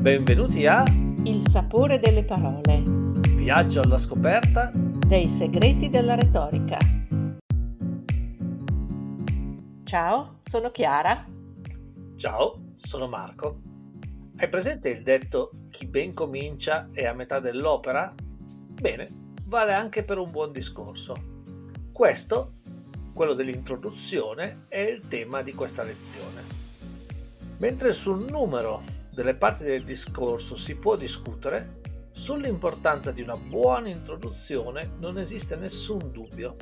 Benvenuti a Il sapore delle parole. Viaggio alla scoperta dei segreti della retorica. Ciao, sono Chiara. Ciao, sono Marco. Hai presente il detto chi ben comincia è a metà dell'opera? Bene, vale anche per un buon discorso. Questo, quello dell'introduzione, è il tema di questa lezione. Mentre sul numero delle parti del discorso si può discutere, sull'importanza di una buona introduzione non esiste nessun dubbio.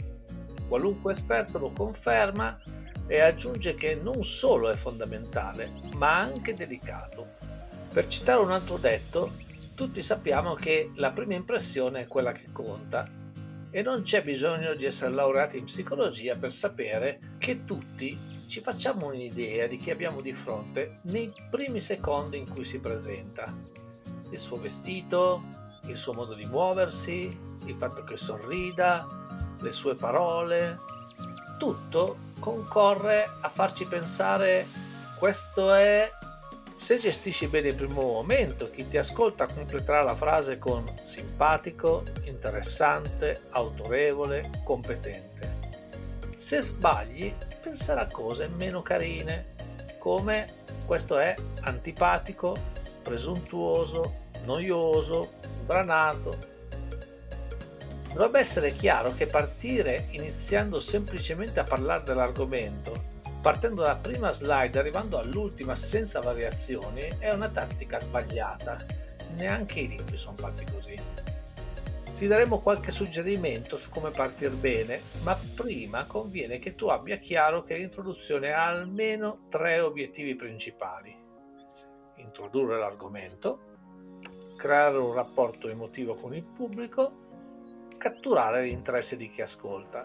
Qualunque esperto lo conferma e aggiunge che non solo è fondamentale, ma anche delicato. Per citare un altro detto, tutti sappiamo che la prima impressione è quella che conta e non c'è bisogno di essere laureati in psicologia per sapere che tutti ci facciamo un'idea di chi abbiamo di fronte nei primi secondi in cui si presenta. Il suo vestito, il suo modo di muoversi, il fatto che sorrida, le sue parole, tutto concorre a farci pensare questo è se gestisci bene il primo momento, chi ti ascolta completerà la frase con simpatico, interessante, autorevole, competente. Se sbagli, penserà a cose meno carine, come questo è antipatico, presuntuoso, noioso, branato. Dovrebbe essere chiaro che partire iniziando semplicemente a parlare dell'argomento, partendo dalla prima slide e arrivando all'ultima senza variazioni, è una tattica sbagliata. Neanche i libri sono fatti così. Ti daremo qualche suggerimento su come partire bene, ma prima conviene che tu abbia chiaro che l'introduzione ha almeno tre obiettivi principali. Introdurre l'argomento, creare un rapporto emotivo con il pubblico, catturare l'interesse di chi ascolta.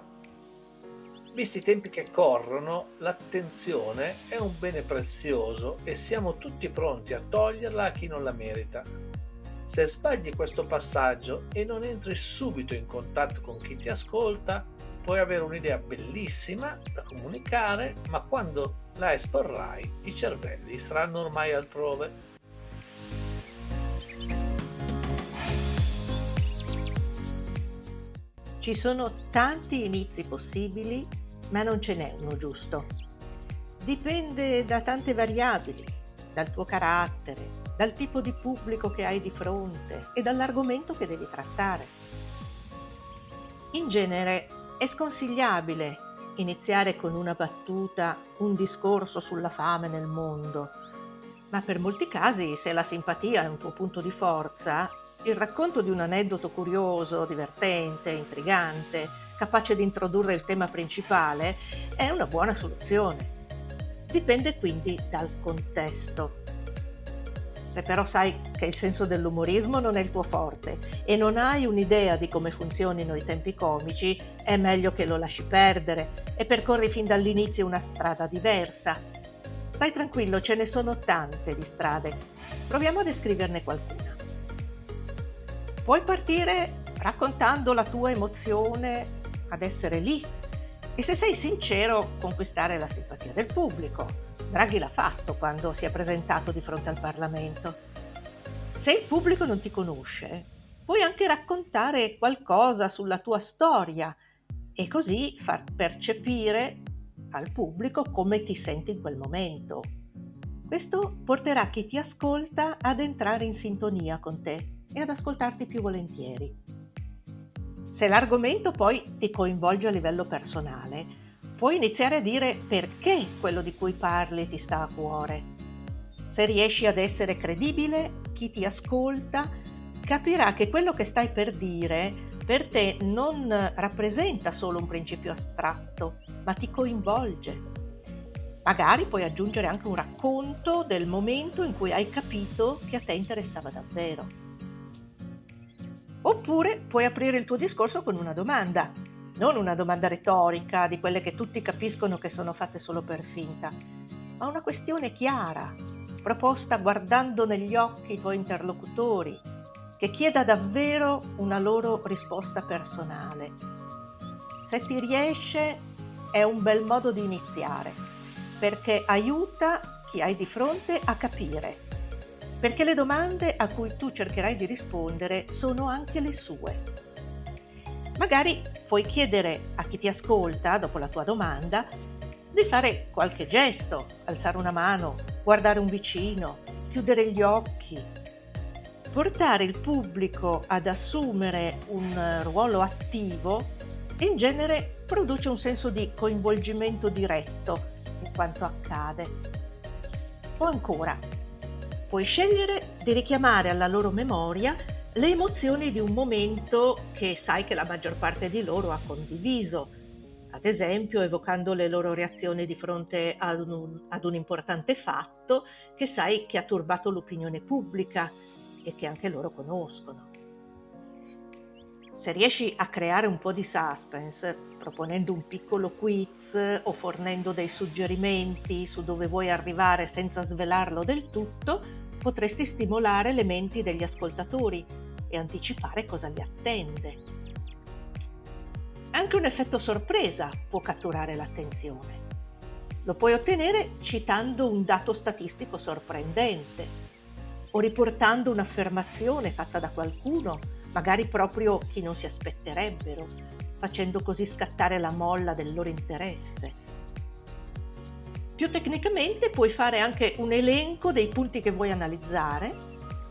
Visti i tempi che corrono, l'attenzione è un bene prezioso e siamo tutti pronti a toglierla a chi non la merita. Se sbagli questo passaggio e non entri subito in contatto con chi ti ascolta, puoi avere un'idea bellissima da comunicare, ma quando la esporrai i cervelli saranno ormai altrove. Ci sono tanti inizi possibili, ma non ce n'è uno giusto. Dipende da tante variabili, dal tuo carattere, dal tipo di pubblico che hai di fronte e dall'argomento che devi trattare. In genere è sconsigliabile iniziare con una battuta un discorso sulla fame nel mondo, ma per molti casi, se la simpatia è un tuo punto di forza, il racconto di un aneddoto curioso, divertente, intrigante, capace di introdurre il tema principale, è una buona soluzione. Dipende quindi dal contesto. Se però sai che il senso dell'umorismo non è il tuo forte e non hai un'idea di come funzionino i tempi comici, è meglio che lo lasci perdere e percorri fin dall'inizio una strada diversa. Stai tranquillo, ce ne sono tante di strade. Proviamo a descriverne qualcuna. Puoi partire raccontando la tua emozione ad essere lì e se sei sincero conquistare la simpatia del pubblico Draghi l'ha fatto quando si è presentato di fronte al Parlamento. Se il pubblico non ti conosce, puoi anche raccontare qualcosa sulla tua storia e così far percepire al pubblico come ti senti in quel momento. Questo porterà chi ti ascolta ad entrare in sintonia con te e ad ascoltarti più volentieri. Se l'argomento poi ti coinvolge a livello personale, puoi iniziare a dire perché quello di cui parli ti sta a cuore. Se riesci ad essere credibile, chi ti ascolta capirà che quello che stai per dire per te non rappresenta solo un principio astratto, ma ti coinvolge. Magari puoi aggiungere anche un racconto del momento in cui hai capito che a te interessava davvero. Oppure puoi aprire il tuo discorso con una domanda non una domanda retorica di quelle che tutti capiscono che sono fatte solo per finta, ma una questione chiara, proposta guardando negli occhi i tuoi interlocutori, che chieda davvero una loro risposta personale. Se ti riesce è un bel modo di iniziare, perché aiuta chi hai di fronte a capire perché le domande a cui tu cercherai di rispondere sono anche le sue. Magari puoi chiedere a chi ti ascolta, dopo la tua domanda, di fare qualche gesto, alzare una mano, guardare un vicino, chiudere gli occhi. Portare il pubblico ad assumere un ruolo attivo in genere produce un senso di coinvolgimento diretto in quanto accade. O ancora, puoi scegliere di richiamare alla loro memoria le emozioni di un momento che sai che la maggior parte di loro ha condiviso, ad esempio evocando le loro reazioni di fronte ad un, ad un importante fatto che sai che ha turbato l'opinione pubblica e che anche loro conoscono. Se riesci a creare un po' di suspense, proponendo un piccolo quiz o fornendo dei suggerimenti su dove vuoi arrivare senza svelarlo del tutto, potresti stimolare le menti degli ascoltatori e anticipare cosa li attende. Anche un effetto sorpresa può catturare l'attenzione. Lo puoi ottenere citando un dato statistico sorprendente o riportando un'affermazione fatta da qualcuno, magari proprio chi non si aspetterebbero, facendo così scattare la molla del loro interesse più tecnicamente puoi fare anche un elenco dei punti che vuoi analizzare,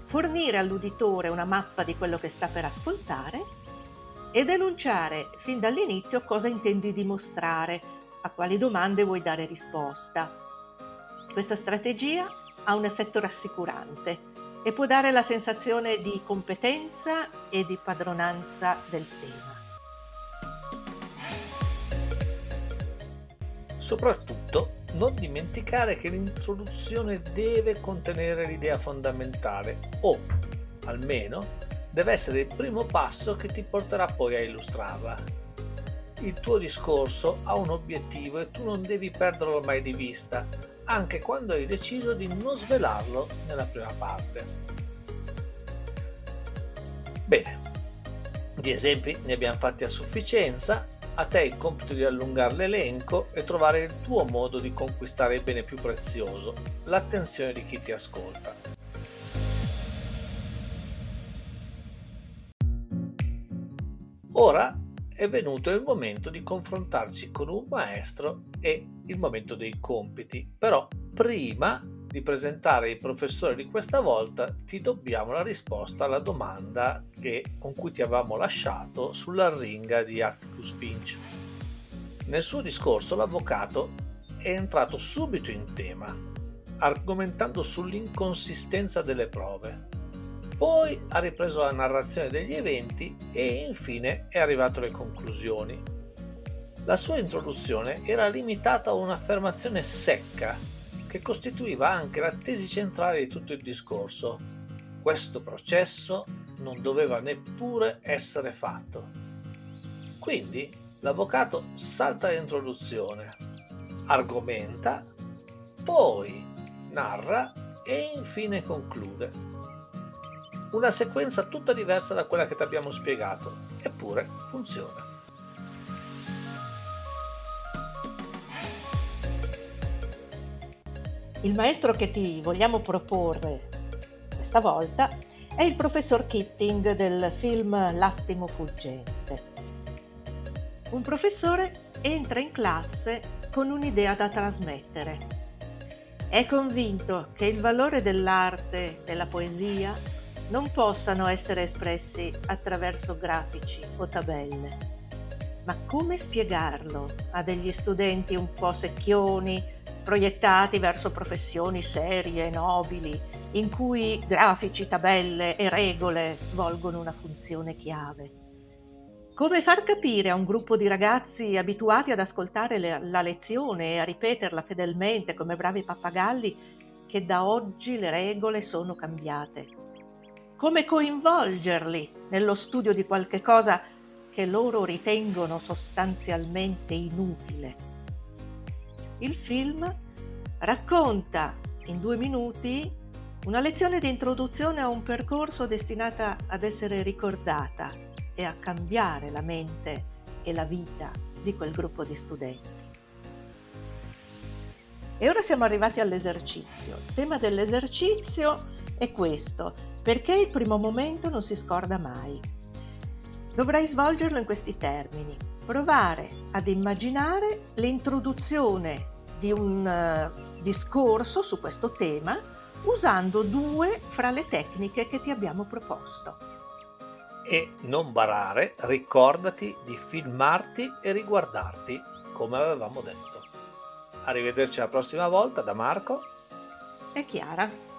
fornire all'uditore una mappa di quello che sta per ascoltare ed enunciare fin dall'inizio cosa intendi dimostrare, a quali domande vuoi dare risposta. Questa strategia ha un effetto rassicurante e può dare la sensazione di competenza e di padronanza del tema. Soprattutto non dimenticare che l'introduzione deve contenere l'idea fondamentale o, almeno, deve essere il primo passo che ti porterà poi a illustrarla. Il tuo discorso ha un obiettivo e tu non devi perderlo mai di vista, anche quando hai deciso di non svelarlo nella prima parte. Bene, di esempi ne abbiamo fatti a sufficienza a te il compito di allungare l'elenco e trovare il tuo modo di conquistare il bene più prezioso, l'attenzione di chi ti ascolta. Ora è venuto il momento di confrontarci con un maestro e il momento dei compiti, però prima di presentare il professore di questa volta ti dobbiamo la risposta alla domanda che, con cui ti avevamo lasciato sulla ringa di Atticus Finch. Nel suo discorso l'avvocato è entrato subito in tema, argomentando sull'inconsistenza delle prove. Poi ha ripreso la narrazione degli eventi e infine è arrivato alle conclusioni. La sua introduzione era limitata a un'affermazione secca che costituiva anche la tesi centrale di tutto il discorso. Questo processo non doveva neppure essere fatto. Quindi l'avvocato salta l'introduzione, argomenta, poi narra e infine conclude. Una sequenza tutta diversa da quella che ti abbiamo spiegato, eppure funziona. Il maestro che ti vogliamo proporre questa volta è il professor Keating del film L'attimo fuggente. Un professore entra in classe con un'idea da trasmettere. È convinto che il valore dell'arte, della poesia, non possano essere espressi attraverso grafici o tabelle. Ma come spiegarlo a degli studenti un po' secchioni proiettati verso professioni serie nobili, in cui grafici, tabelle e regole svolgono una funzione chiave. Come far capire a un gruppo di ragazzi abituati ad ascoltare le, la lezione e a ripeterla fedelmente come bravi pappagalli che da oggi le regole sono cambiate? Come coinvolgerli nello studio di qualche cosa che loro ritengono sostanzialmente inutile? Il film racconta in due minuti una lezione di introduzione a un percorso destinata ad essere ricordata e a cambiare la mente e la vita di quel gruppo di studenti. E ora siamo arrivati all'esercizio. Il tema dell'esercizio è questo, perché il primo momento non si scorda mai. Dovrai svolgerlo in questi termini. Provare ad immaginare l'introduzione di un uh, discorso su questo tema usando due fra le tecniche che ti abbiamo proposto. E non barare, ricordati di filmarti e riguardarti come avevamo detto. Arrivederci la prossima volta da Marco e Chiara.